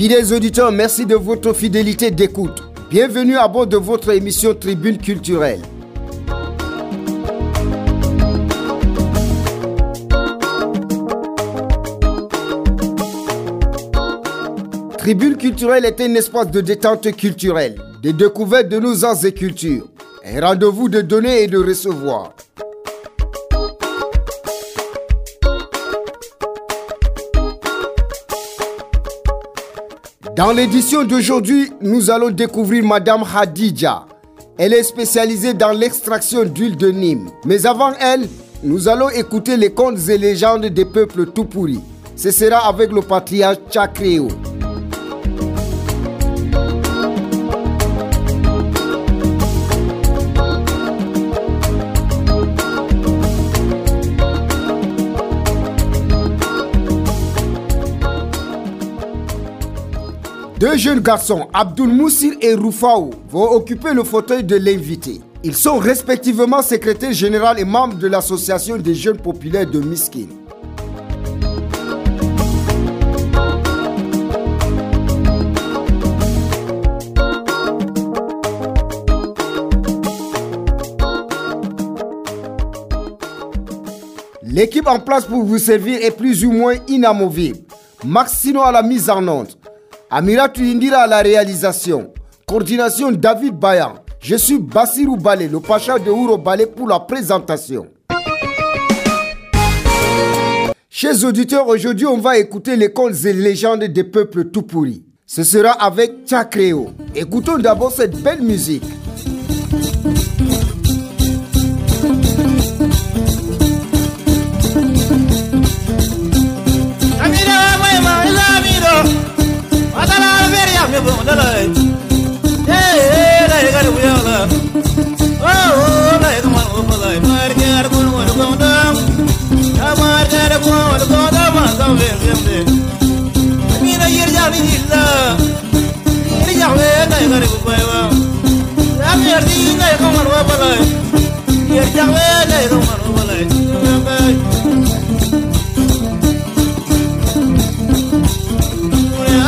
Fidèles auditeurs, merci de votre fidélité d'écoute. Bienvenue à bord de votre émission Tribune culturelle. Tribune culturelle est un espace de détente culturelle, de découverte de nos arts et cultures. Un rendez-vous de donner et de recevoir. Dans l'édition d'aujourd'hui, nous allons découvrir Madame Hadidja. Elle est spécialisée dans l'extraction d'huile de Nîmes. Mais avant elle, nous allons écouter les contes et légendes des peuples tout pourris. Ce sera avec le patriarche Chakreo. Deux jeunes garçons, Abdul Moussir et Roufaou, vont occuper le fauteuil de l'invité. Ils sont respectivement secrétaire général et membre de l'association des jeunes populaires de Miskin. L'équipe en place pour vous servir est plus ou moins inamovible. Maxino à la mise en onde. Amira Indira à la réalisation. Coordination David Bayan. Je suis Bassirou Balé, le pacha de Ouro Balé pour la présentation. Chers auditeurs, aujourd'hui on va écouter les contes et légendes des peuples tout pourris. Ce sera avec Tchakreo. Écoutons d'abord cette belle musique. Yerjawe, yerjawe, yerjawe, yerjawe,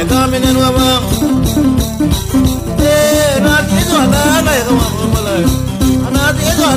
này có mình nên qua mong Ê, nó tí cho ta này không mong mà lời Nó tí cho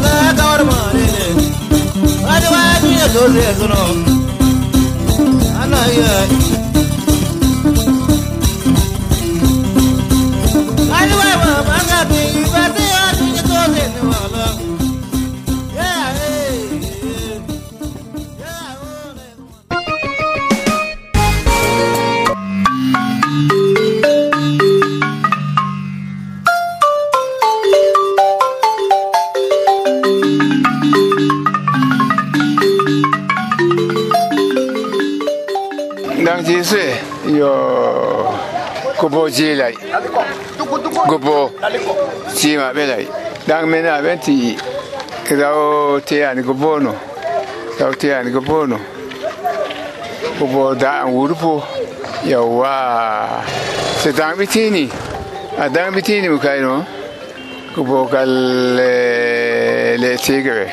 ko Aduh, yeah. gobo je lai gobo sima be lai dang me na ben ti rao te ani gobo no rao te ani gobo no gobo da an wuru po yawa se dang bitini. A dang bitini mu kai no. Gobo kal le tegere.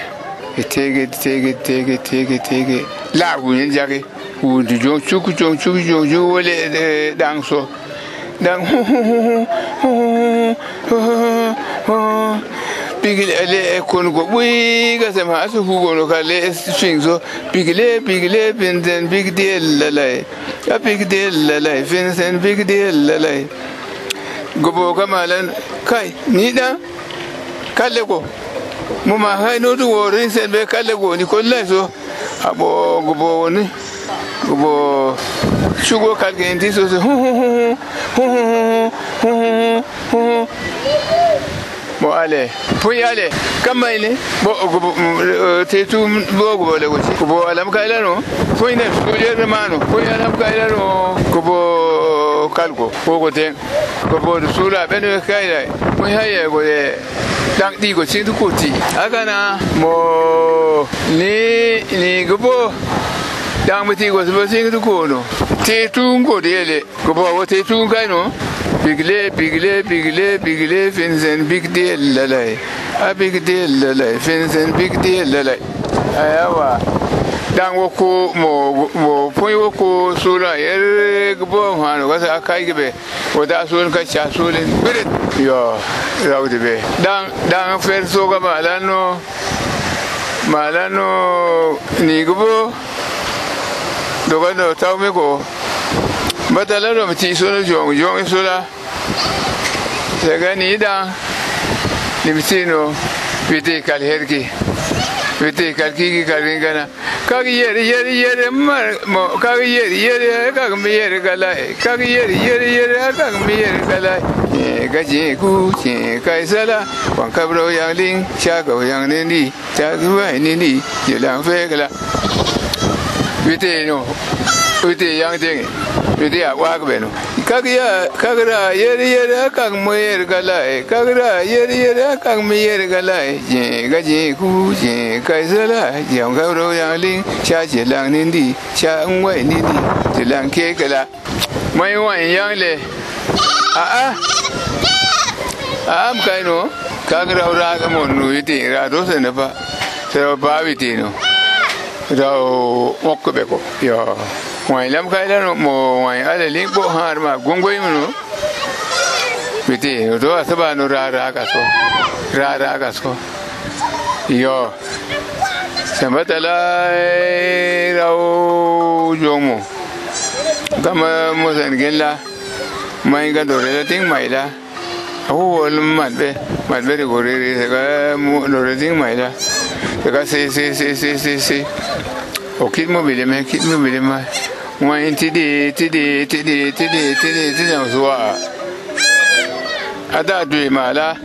Tege tege tege tege tege. La wu ni jage. Wu du jong chuku jong chuku jong ju wole dang so dan bigile ale kon go bui ga se ma su hu go no ka le swing so bigile bigile binten big deal la la ya big deal la la vincent big deal la la go bo ga malan kai ni da kalle go mu ma hay no du wo rin sen be kalle go ni ko la so abo 뭐 추고 갈게 인디소스 후후후후 후후후후 후후후후 뭐 알레 보이 알레 까마이네 뭐 테투 뭐고 뭐라고 뭐 알람 가이라노 보이네 스토리에 마노 보이 알람 가이라노 그보 깔고 보고데 그보 수라 베네 가이라 보이 하예 고데 땅 뛰고 친구 꼬지 아가나 뭐 ni ni gobo ti go so chin tu ko no te tu go de le go bo wo te tu ga no bigle bigle bigle bigle finzen big deal lalai a big deal lalai finzen big deal lalai ayawa dan woko mo mo poi woko sura yer gbo hanu wasa kai gbe wada sun ka cha sulin birit yo rawde be. Dan dan fer so ga malano malano ni gbo doga no tawme ko batala do mti sono jong jong sola. Daga ni da vite kal herki vite kal ki kal gana kagi yeri yeri yeri mar mo. Kagi yeri yeri kagi mi yeri gala kagi yeri yeri yeri kagi mi yeri gala gaji ku che kai sala wan kabro yang ling cha go yang ni ni cha ai ni ni ye lang fe gala vite no oh. vite yang ding vite ya ah, wa ga no oh? kagira kagira yeri yeri ah, kag mo yeri gala kagira yeri yeri ah, kag mi yeri gala je gaji ku je kai sala yang ga ro, yang ling cha je lang ni di, cha ngwe ni, di je lang, ke kala mai wan yang, le. A a a am, kai, no. Kagira ra ga mo nu vite ra do se ne pa. Se ba vi no zaw okkuɓe ko yo way lam kaylano mo way alalin ɓo harma gongoymuno biti ra a saɓano ra ra raragas ko yo sembatala raw jomo kama mosangen la mayga dorela ting mayla awo wol matɓe matɓe rigoriri sega dorela ting mayla Kaka si si si si si si. Okit mu bile me kit mu bile me. Mwen tidi tidi tidi tidi tidi tidi ang suwa. Ada dui ma la.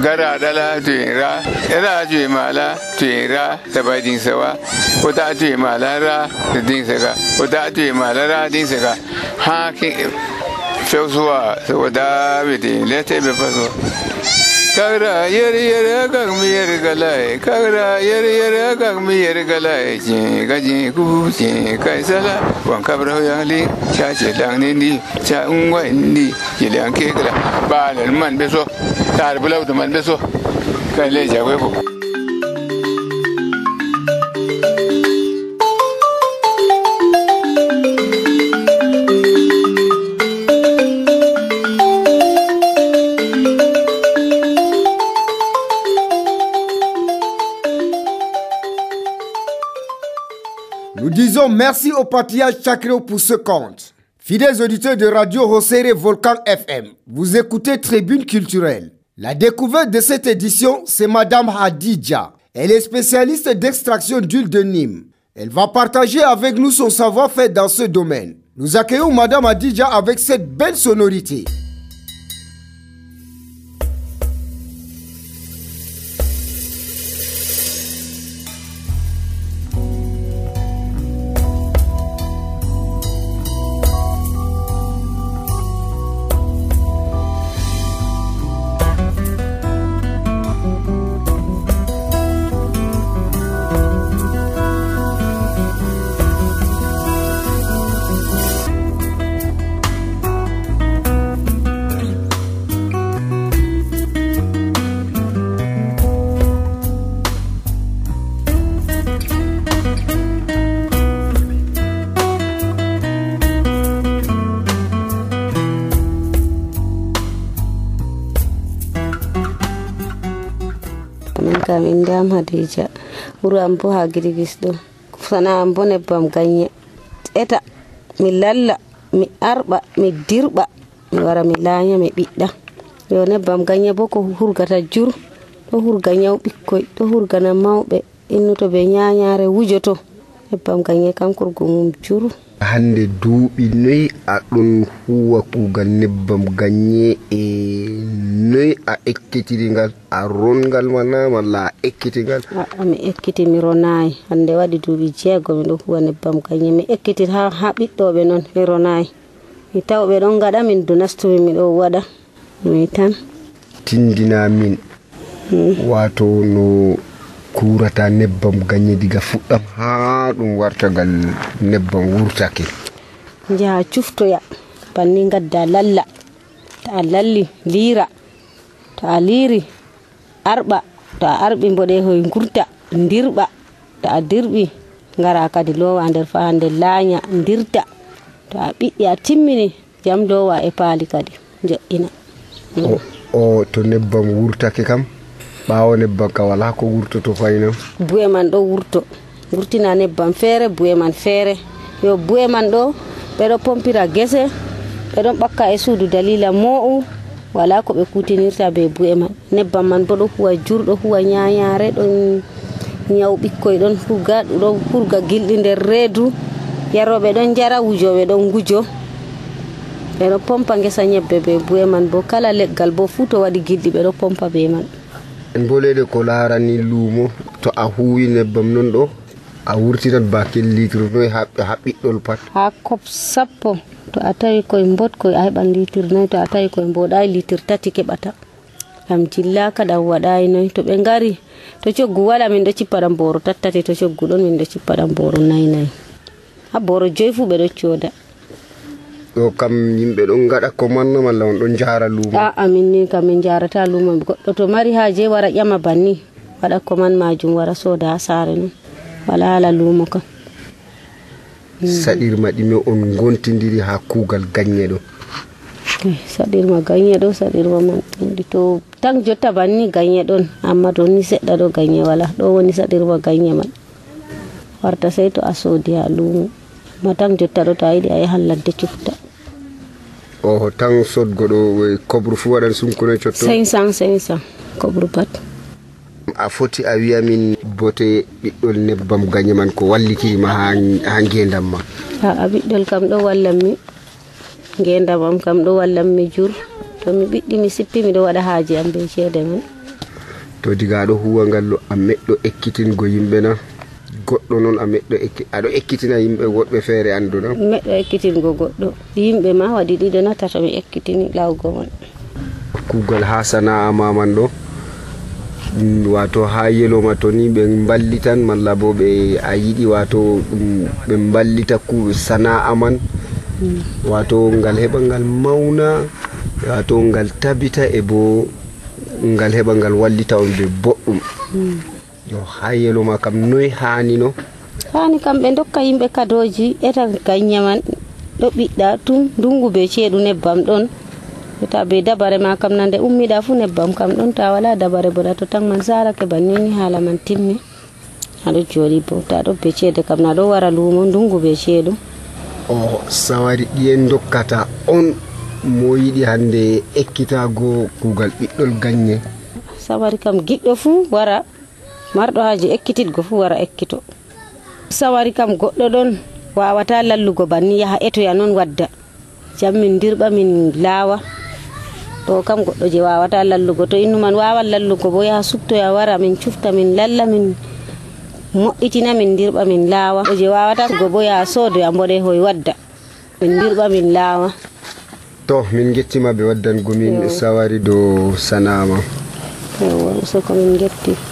Gara ada la dui ra. Era dui ma la dui ra. Sabay ding sawa. Oda dui ma la ra ding saka. Oda dui ma la ra ding saka. Ha ki. Feu suwa. Oda bidi. Lete be pa suwa. Kagra yeri yeri kag mi yeri galai kagra yeri yeri kag mi yeri galai je gaji ku je kai sala wan kabra ya li cha che lang ni ni cha ungwa ni je lang ke kala ba le man be so tar bula to man be so kai le ja we merci au patriarche Chakro pour ce compte. Fidèles auditeurs de Radio Rosséré Volcan FM, vous écoutez Tribune culturelle. La découverte de cette édition, c'est Madame Hadidja. Elle est spécialiste d'extraction d'huile de Nîmes. Elle va partager avec nous son savoir-faire dans ce domaine. Nous accueillons Madame Hadidja avec cette belle sonorité. Kam inde am hadija wuro am bo ha girgis ɗo sana am bo nebbam ganye eta mi lalla mi arɓa mi dirɓa mi wara mi laanya mi ɓiɗɗa yo nebbam ganye bo ko hurgata jur. Ɗo hurga nyaw ɓikkoy ɗo hurgana mawɓe innu to ɓe nyanyare wujoto nebbam gagne kam kurgo mum juru hande duuɓi noyi aɗon huwa kuugal nebbam gagne e noyi a ekkitiringal a rongal mana malla a ekkitingal? Aa mi ekkiti mi ronayi. Hande waɗi duuɓi jeego miɗo huwa nebbam gagne mi ekkiti ha ha ɓiɗɗoɓe noon mi ronayi. Mi taw ɓe ɗon gaɗa min do nastumi miɗo waɗa. Mi tan. Tindina min. Wato no kurata nebbam gagne diga fuɗɗam ha ɗum wartagal nebbam wurtake. Jaha cuftoya banni gadda lalla to a lalli liira to a liiri arɓa to a arɓi mboɗehoy gurta dirɓa to a dirɓi ngara kadi lowa nder fa fahande laaña dirta to a ɓiɗɗi a timmini jam lowa e paali kadi jo'ina o to nebbam wurtake kam ɓawo nebbam ka wala ko wurtoto fayna bu'e man ɗo wurto. Wurtina nebban feere bu'e man feere yo bu'e man ɗo ɓeɗo pompira gese ɓeɗon ɓakka e suudu dalila mo'u. Wala ko ɓe kutinirta be bu'e man nebban man bo ɗo huwa jurɗo huwa ñayare ɗon nyawu ɓikkoy ɗon huga ɗo hurga gilɗi nder reedu. Yaroɓe ɗon jara wujoɓe ɗon gujo ɓeɗo pompa gesa nyebbe be bu'e man bo. Kala leggal bo fuu to waɗi gilɗi ɓeɗo pompa be man en bolede ko larani luumo to a huwi nebbam non ɗo a wurtinat bakel litre noy ha ɓiɗɗol pat. Ha kop sappo to a tawi koye botkoye a heɓan litre nayi to a tawi koye mboɗayi litre tati keɓata. Kam jillaka ɗam waɗayi noyi to ɓe gari to coggu wala min ɗo cippa ɗam boro tattati to coggu ɗon min ɗo cippa ɗam boro nayi nayi ha boro joyi fuu ɓeɗo cooda. Ɗo kam yimɓe ɗon gaɗa ko manna malla on ɗon jara luma aa min ni kam min jarata lumo goɗɗo to mari haje wara ƴama banni waɗa commande majum wara soda ha saare non wala hala lumo kam. Saɗirma ɗime on gontidiri ha kuugal gañe ɗo. Eh, saɗirma ganye ɗo saɗirma man ɗuɗi to tan jotta banni ganye ɗon amma to ni seɗɗa ɗo ganye wala. Ɗo woni saɗirma ganye man. Warta sey to a soodi ha lumo ma tan jotta ɗo to a yiɗi a yahan ladde cufta. Oho tan sodgo ɗo kobru fuu waɗan sunkune cotto 500 500 kobru pat. A foti a wiyamin bote ɓiɗɗol nebbam gañe man ko wallitirima ha ha ngendam ma. Aa ɓiɗɗol kam ɗo wallanmi ngendam am kam ɗo wallanmi jur. To mi ɓiɗɗi mi sippi miɗo waɗa haaji am be ceede men to diga ɗo huwa ngal ɗo a meɗɗo ekkitingo yimɓe na. goɗɗo noon a meɗɗo aɗo ekkitina yimɓe woɗɓe feere anduna meɗɗo ekkitingo goɗɗo. Yimɓe ma waɗi ɗiɗo na tata mi ekkitini lawgo mon. Kuugal ha sana'a ma man ɗo wato ha yeloma to ni ɓe ballitan malla bo ɓe a yiɗi wato ɗum ɓe ballita ku sana'a man. Mm. Wato ngal heɓa ngal mawna wato ngal tabita e bo ngal heɓa ngal wallita on be boɗɗum. Mm. yo ha yeloma kam noyi hanino hani kam ɓe dokka yimɓe kadoji eta ganye man ɗo ɓiɗɗa tum ndungu be ceeɗu nebbam ɗon. Ta be dabare ma kam nande ummiɗa fu nebbam kam ɗon ta wala dabare boɗa to tan man sarake bannini haala man timmi. Aɗo jooɗi bo ta ɗo be ceede kam naɗo wara lumo ndungu be ceeɗu. O sawari ɗiyen dokkata on mo yiɗi hande ekkitago kuugal ɓiɗɗol gagne sawari kam giɗɗo fuu wara marɗo haaji ekkititgo fuu wara ekkito. Sawari kam goɗɗo ɗon wawata lallugo banni yaha etoya noon wadda. Jam min dirɓa min laawa ɗo kam goɗɗo je wawata lallugo. To innuman wawan lallugo bo yaha suptoya wara min cufta min lalla min mo'itina min dirɓa min laawa je wawata go bo yaha soodoya mboɗe hoy wadda. Min dirɓa min laawa to min gettima ɓe waddangomin sawari dow sanama so ko min getti.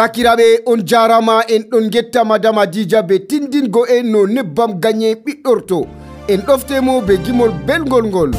sakiraɓe on jarama en ɗon getta madame adija be tindingo en no nebbam gagne ɓiɗɗorto. En ɗoftemo be gimol belgol ngol.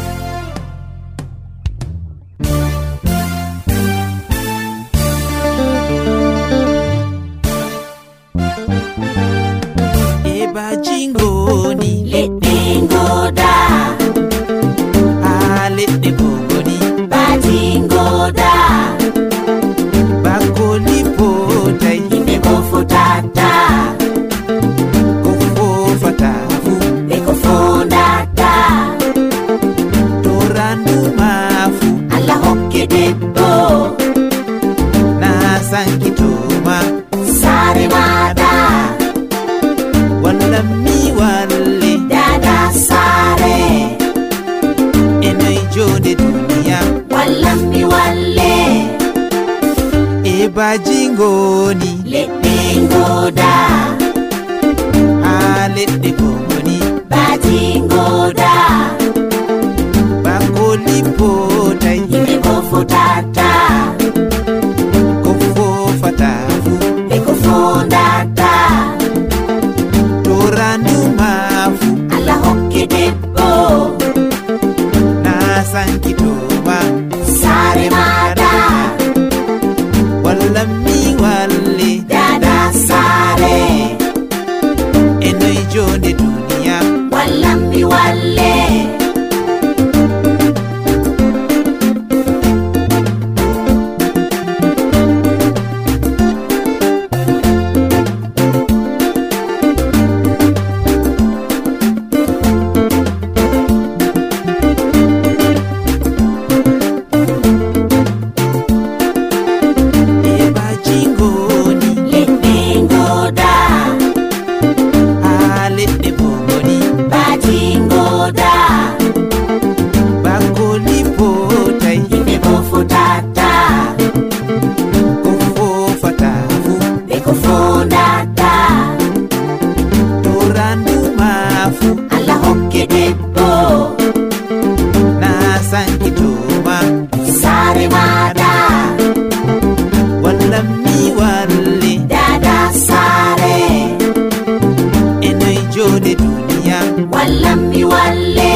Ọlámiwálé.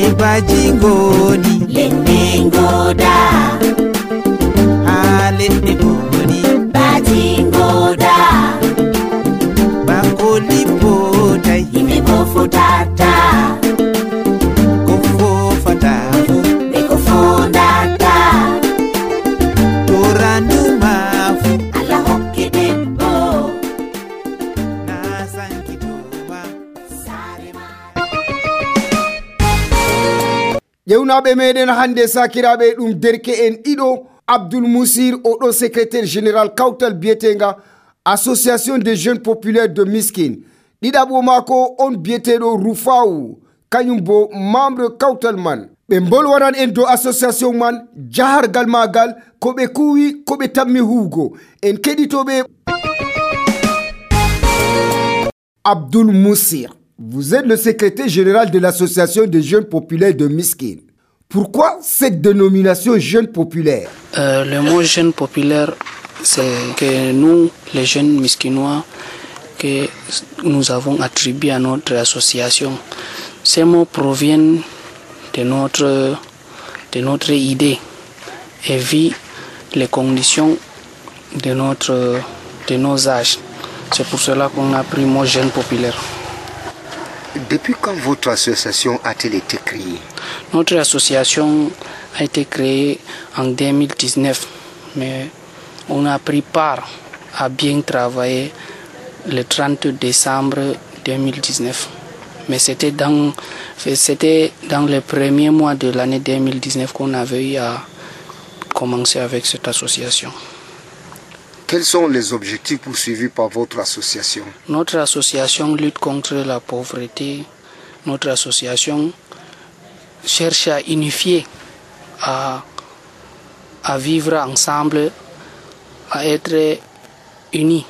Ìbà jíngò ni. Lè ní ngòdà. Ƴewnaɓe meɗen hande sakiraɓe ɗum derke en ɗiɗo. Abdoul mousir oɗo secrétaire général kawtal biyetenga association des jeunes populaires de miskin. Ɗiɗaɓo mako on biyeteɗo rufawu kañum bo membre kawtal man. Ɓe bolwanan en dow association man jahargal magal ko ɓe kuwi ko tammi en keɗitoɓe Abdul Moussir, vous êtes le secrétaire général de l'association des jeunes populaires de Miskin. Pourquoi cette dénomination jeune populaire Euh, le mot jeune populaire, c'est que nous, les jeunes miskinois, que nous avons attribué à notre association, ces mots proviennent de notre, de notre idée et vu les conditions de, notre, de nos âges. C'est pour cela qu'on a pris le mot jeune populaire. Depuis quand votre association a-t-elle été créée? Notre association a été créée en 2019, mais on a pris part à bien travailler le 30 décembre 2019. Mais c'était dans, c'était dans les premiers mois de l'année 2019 qu'on avait eu à commencer avec cette association. Quels sont les objectifs poursuivis par votre association? Notre association lutte contre la pauvreté. Notre association cherche à unifier, à, à vivre ensemble, à être unis.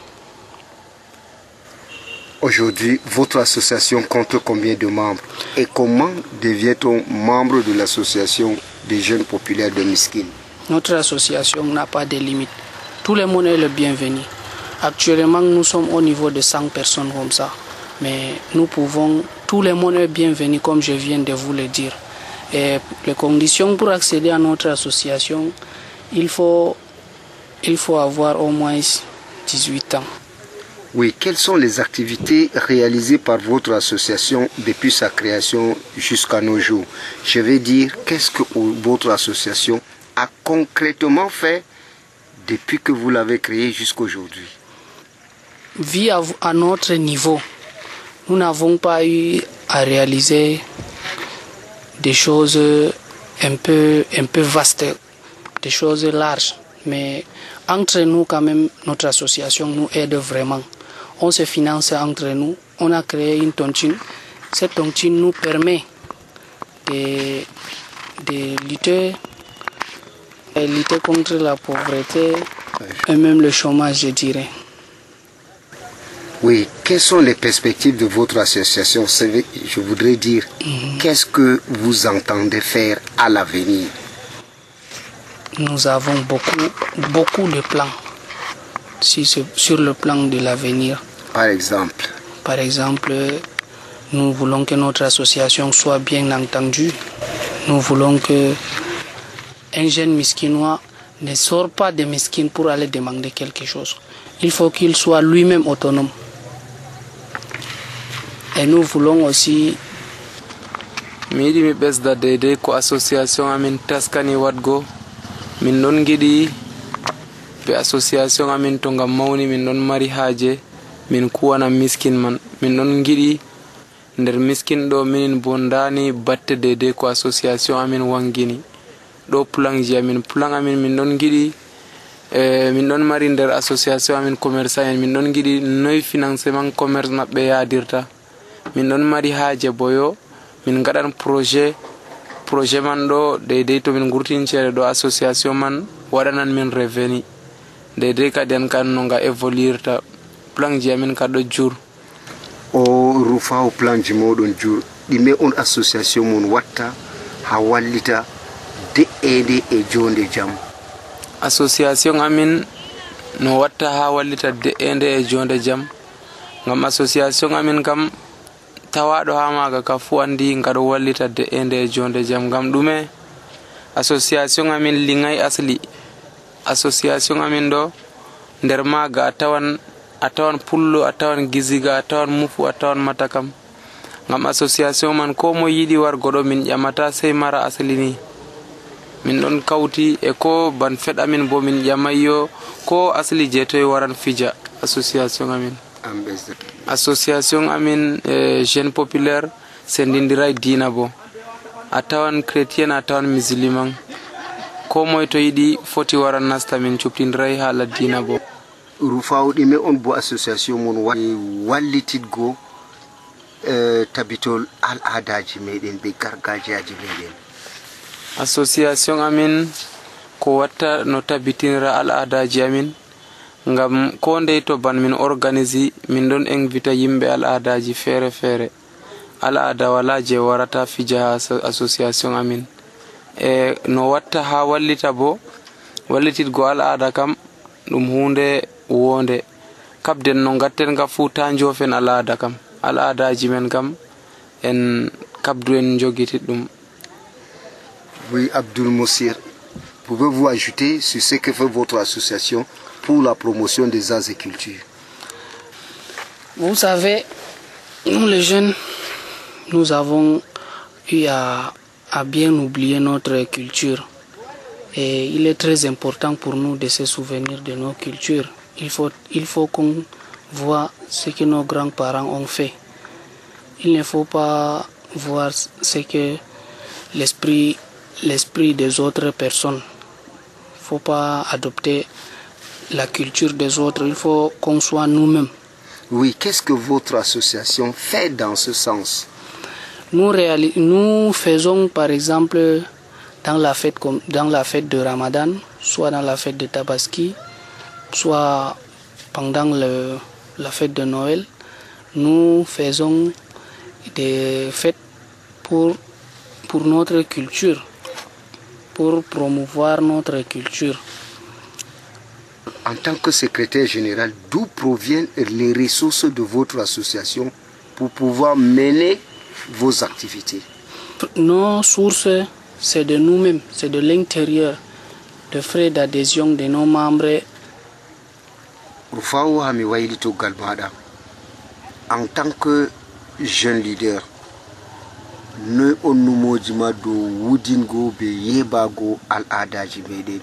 Aujourd'hui, votre association compte combien de membres Et comment devient-on membre de l'association des jeunes populaires de Miskin? Notre association n'a pas de limite. Tout le monde est le bienvenu. Actuellement, nous sommes au niveau de 100 personnes comme ça. Mais nous pouvons, tout le monde est bienvenu, comme je viens de vous le dire. Et les conditions pour accéder à notre association, il faut, il faut avoir au moins 18 ans. Oui, quelles sont les activités réalisées par votre association depuis sa création jusqu'à nos jours? Je vais dire, qu'est-ce que votre association a concrètement fait depuis que vous l'avez créée jusqu'aujourd'hui? À, à notre niveau, nous n'avons pas eu à réaliser des choses un peu, un peu vastes, des choses larges. Mais entre nous, quand même, notre association nous aide vraiment. On se finance entre nous. On a créé une tontine. Cette tontine nous permet de, de lutter, de lutter contre la pauvreté et même le chômage, je dirais. Oui, quelles sont les perspectives de votre association? Je voudrais dire, qu'est-ce que vous entendez faire à l'avenir? Nous avons beaucoup, beaucoup de plans sur le plan de l'avenir. Par exemple? Par exemple, nous voulons que notre association soit bien entendue. Nous voulons que un jeune miskinois ne sort pas de miskin pour aller demander quelque chose. Il faut qu'il soit lui-même autonome. Et nous voulons aussi mi yiɗi mi ɓesda deydey ko association amin taskani waɗgo min ɗon giɗi ɓe association amin to ngam mawni min ɗon mari haaje min kuwana miskin man. Min ɗon giɗi nder miskin ɗo minin bo ndani batte deydey ko association amin wangini. Ɗo plan ji amin plan amin min ɗon giɗi e min ɗon mari nder association amin commerçant en min ɗon giɗi noyi financement commerce maɓɓe yadirta min ɗon mari haaje boyo min gaɗan projet projet man ɗo deydey to min gurtini ceede ɗo association man waɗanan min reveni. Deydey kadi an kan no nga évoluirta plan ji amin ka ɗo jur. O rufa o plan ji moɗon jur. Ɗime on association mon watta ha wallita de'ede e jonde jaam association amin no watta ha wallita de'ede e jonde jaam gam association amin kam tawaɗo ha maga ka fu andi ngaɗo wallita de'ende e jonde jam ngam ɗume. Association amin liŋay asli. Association amin ɗo nder maga a tawan a tawan pullo a tawan gisiga a tawan mufu a tawan matakam. Ngam association man ko mo yiɗi wargo ɗo min ƴamata sey mara asli ni. Min ɗon kawti e ko ban feɗ amin bo min ƴamayyo ko asli je toye waran fija association amin. An ɓesdirta association amin e jeune populaire sendidira e dina bo. A tawan chrétien a tawan musulman. Ko moye to yiɗi foti wara nasta min cuɓtidirayi e haala dina bo. Rufawɗime on bo association mon wallititgo e, tabitol al adaji meɗen ɓe gargajiyaji meɗen. Association amin ko watta no tabitinira al adaji amin ngam ko ndey to ban min organisi min ɗon invita yimɓe al'adaji feere feere al'ada wala je warata fija ha association amin. E no watta ha wallita bo wallititgo al'ada kam ɗum hunde wonde. Kabden no gatten ga fuu ta jofen al'ada kam. Al'adaji men kam en kabdu en jogitit ɗum. Oui abdoul mossir pouvez vous ajouter sur ce que fait votre association? Pour la promotion des arts et cultures Vous savez, nous les jeunes, nous avons eu à, bien oublier notre culture. Et il est très important pour nous de se souvenir de nos cultures. Il faut, il faut qu'on voit ce que nos grands-parents ont fait. Il ne faut pas voir ce que l'esprit, l'esprit des autres personnes. Il ne faut pas adopter la culture des autres. Il faut qu'on soit nous-mêmes. Oui, qu'est-ce que votre association fait dans ce sens? Nous, nous faisons par exemple dans la, fête comme, dans la fête de Ramadan, soit dans la fête de Tabaski, soit pendant le- la fête de Noël, nous faisons des fêtes pour, pour notre culture, pour promouvoir notre culture. En tant que secrétaire général, d'où proviennent les ressources de votre association pour pouvoir mener vos activités? Nos sources, c'est de nous-mêmes, c'est de l'intérieur, de frais d'adhésion de nos membres. En tant que jeune leader noy on numoji ma dow wudingo be yebago al'adaji meɗen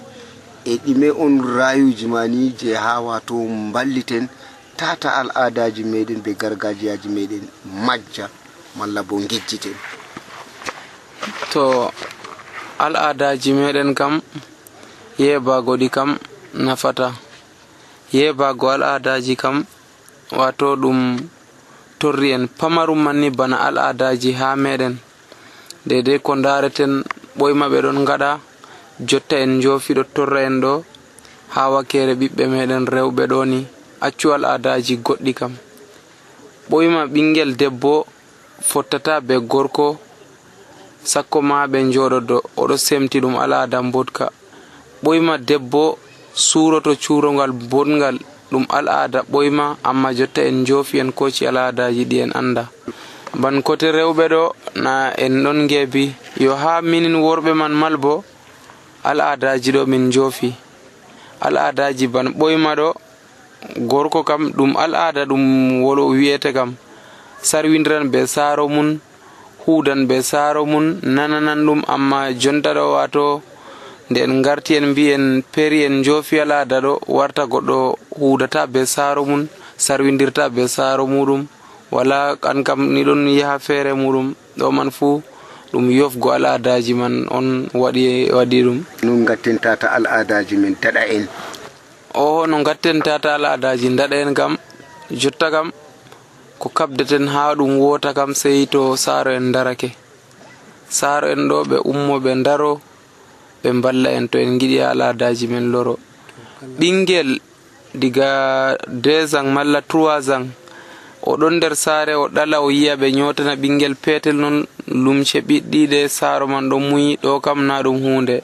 e ɗime on rayuji ma ni je ha wato balliten tata al'adaji meɗen be gargajiyaji meɗen majja malla bo gejjiten to al'adaji meɗen kam yebago ɗi kam nafata. Yebago al'adaji kam wato ɗum torri en pamarum manni bana al'adaji ha meɗen. Dedei ko dareten ɓoyma ɓe ɗon gaɗa jotta en jofiɗo torra en ɗo ha wakkere ɓiɓɓe meɗen rewɓe ɗo ni accu al adaji goɗɗi kam. Ɓoyma ɓingel debbo fottata be gorko sakko ma ɓe joɗodo oɗo semti ɗum alada botka ɓoyma debbo suroto curogal bongal ɗum al'ada ɓoyma amma jotta en jofi en koci al'adaji ɗi en anda ban kote rewɓe ɗo na en ɗon geebi yo ha minin worɓe man mal bo al'adaji ɗo min jofi. Al'adaji ban ɓoyma ɗo gorko kam ɗum al'ada ɗum wolo wiyete kam. Sarwindiran be saro mum hudan be saro mum nananan ɗum amma jonta ɗo wato nde en garti en mbi en peri en jofi al'ada ɗo warta goɗɗo hudata be saro mum sarwindirta be saro muɗum. Wala an kam ni ɗon yaha feere muɗum. Ɗo man fuu ɗum yofgo al'adaji man on waɗi waɗi ɗum. Non gattinta ta al'adaji min daɗa en o no gattenta ta al'adaji daɗa en kam jotta kam ko kabdeten ha ɗum wota kam sey to saaro en darake saaro en ɗo ɓe ummo ɓe daro ɓe mballa en to en giɗi al'adaji men loro. Ɓingel diga deux ans malla trois ans o ɗon nder saare o ɗala o yiya ɓe ñotana ɓingel petel noon lumce ɓiɗɗiɗe saaro man ɗo muyi ɗo kam na ɗum hunde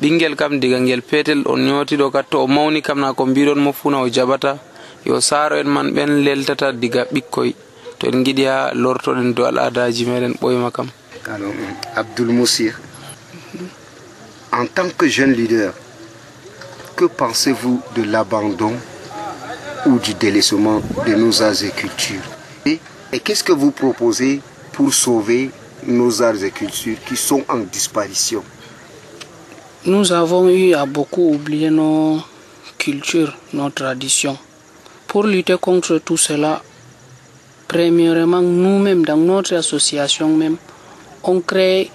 ɓingel kam diga ngel petel on ñotiɗo kat to o mawni kam na ko mbiɗon mo funa o jaɓata. Yo saaro en man ɓen leltata diga ɓikkoy. To en giɗi ha lortoɗen dow al'adaji meɗen ɓoyma kam. Abdul Moussir, en tant que jeune leader, que pensez-vous de l'abandon ou du délaissement de nos arts et cultures Et, qu'est-ce que vous proposez pour sauver nos arts et cultures qui sont en disparition? Nous avons eu à beaucoup oublier nos cultures, nos traditions. Pour lutter contre tout cela, premièrement, nous-mêmes, dans notre association même, on crée,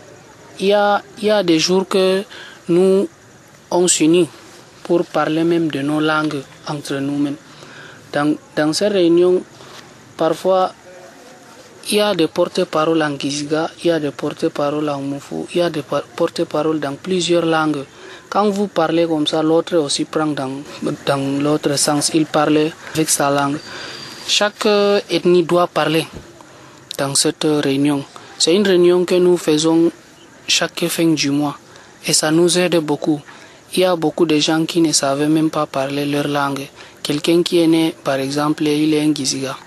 il y a, y a des jours que nous, on s'unit pour parler même de nos langues entre nous-mêmes. Dans, ces réunions, parfois, il y a des porte-paroles en Gizga, il y a des porte-paroles en Mufu, il y a des par- porte-paroles dans plusieurs langues. Quand vous parlez comme ça, l'autre aussi prend dans, dans l'autre sens. Il parle avec sa langue. Chaque euh, ethnie doit parler dans cette réunion. C'est une réunion que nous faisons chaque fin du mois et ça nous aide beaucoup. Il y a beaucoup de gens qui ne savaient même pas parler leur langue. Quelqu'un qui est né, par exemple, il est un Giziga,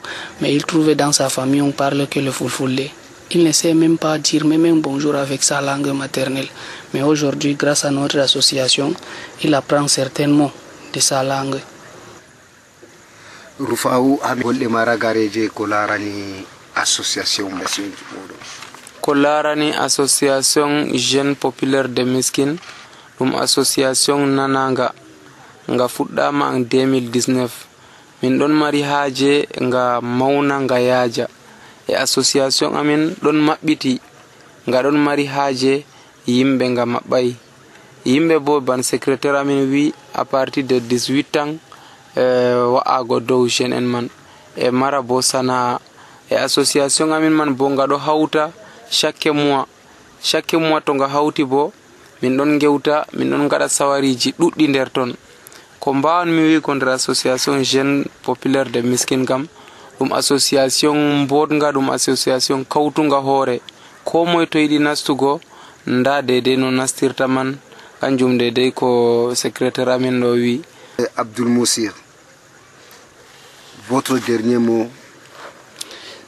mais il trouvait dans sa famille, on parle que le fulfulde. Il ne sait même pas dire même un bonjour avec sa langue maternelle. Mais aujourd'hui, grâce à notre association, il apprend certains mots de sa langue. Rufawu hami golle mara gareje ko larani association mission moɗon ko larani association jeune populaire de miskin ɗum association nananga nga fuɗɗama en 2019 min ɗon mari haaje nga mawna nga yaaja. E association amin ɗon maɓɓiti. Nga ɗon mari haaje yimɓe nga maɓɓay. Yimɓe bo ban secrétaire amin wi à partir de 18 tan e, wa'ago dow jeune en man. E mara bo sana'a e association amin man bo nga ɗo hawta chaque mois. Chaque mois to nga hawti bo min ɗon gewta min ɗon gaɗa sawariji ɗuɗɗi nder ton. Ko mbawanmi wi ko nder association jeune populaire de miskin kam ɗum association bodga ɗum association kawtuga hoore. Ko moye to yiɗi nastugo nda dedei no nastirta man. Kanjum dedei ko secrétaire amin ɗo wi. Euh, Abdul Moussir, votre dernier mot.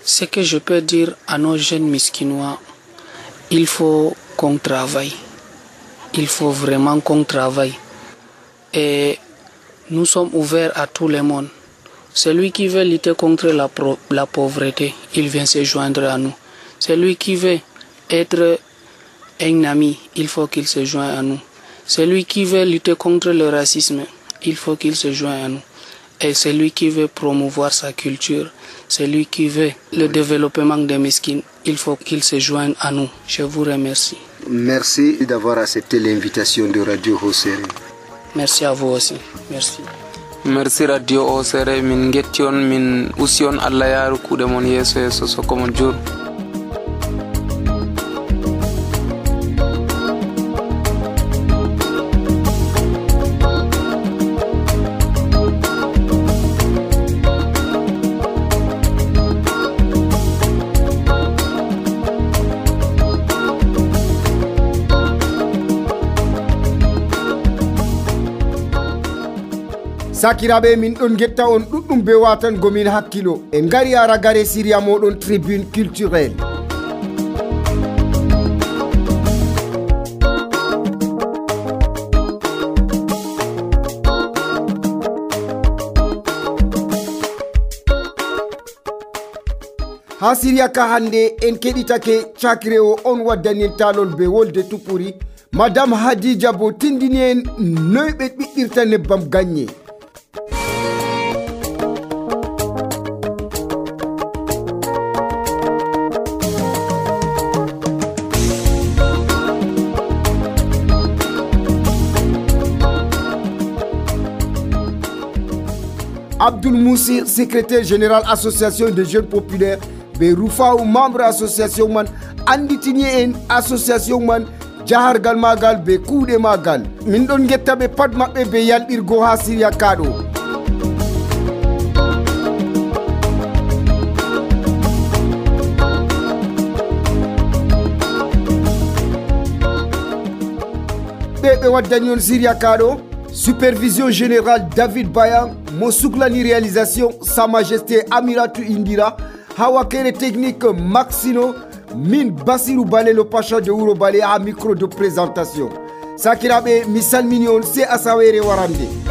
Ce que je peux dire à nos jeunes miskinois, il faut qu'on travaille. Il faut vraiment qu'on travaille. Et nous sommes ouverts à tout le monde. Celui qui veut lutter contre la, pauvreté, il vient se joindre à nous. Celui qui veut être un ami, il faut qu'il se joigne à nous. Celui qui veut lutter contre le racisme, il faut qu'il se joigne à nous. Et celui qui veut promouvoir sa culture, celui qui veut le développement des mesquines, il faut qu'il se joigne à nous. Je vous remercie. Merci d'avoir accepté l'invitation de Radio Hosere. merci à vous aussi. Merci. Merci radio o sere min getti on min usi on. Allah yaaru kuuɗe mon yeeso yeeso soko mon juur sakiraɓe min ɗon getta on ɗuɗɗum be watan gomin hakkilo. En gari aragare siriya moɗon tribune culturel ha siriya ka hande en keɗitake cakire o on waddanin talol be wolde tupuri madame hadija bo tindini en noy ɓe ɓiɗɗirta nebbam gagne Abdul Moussir, secrétaire général association des jeunes populaires. Be Rufa ou membre association man anditini en association man jahargal magal be magal. Min ɗon getta ɓe pat maɓɓe be supervision générale david bayan mo suklani réalisation sa majesté amiratu indira ha wakkere technique maxino min basiru bale le pacha de bale ha micro de présentation. Sakiraɓe mi salmini on se asawere warande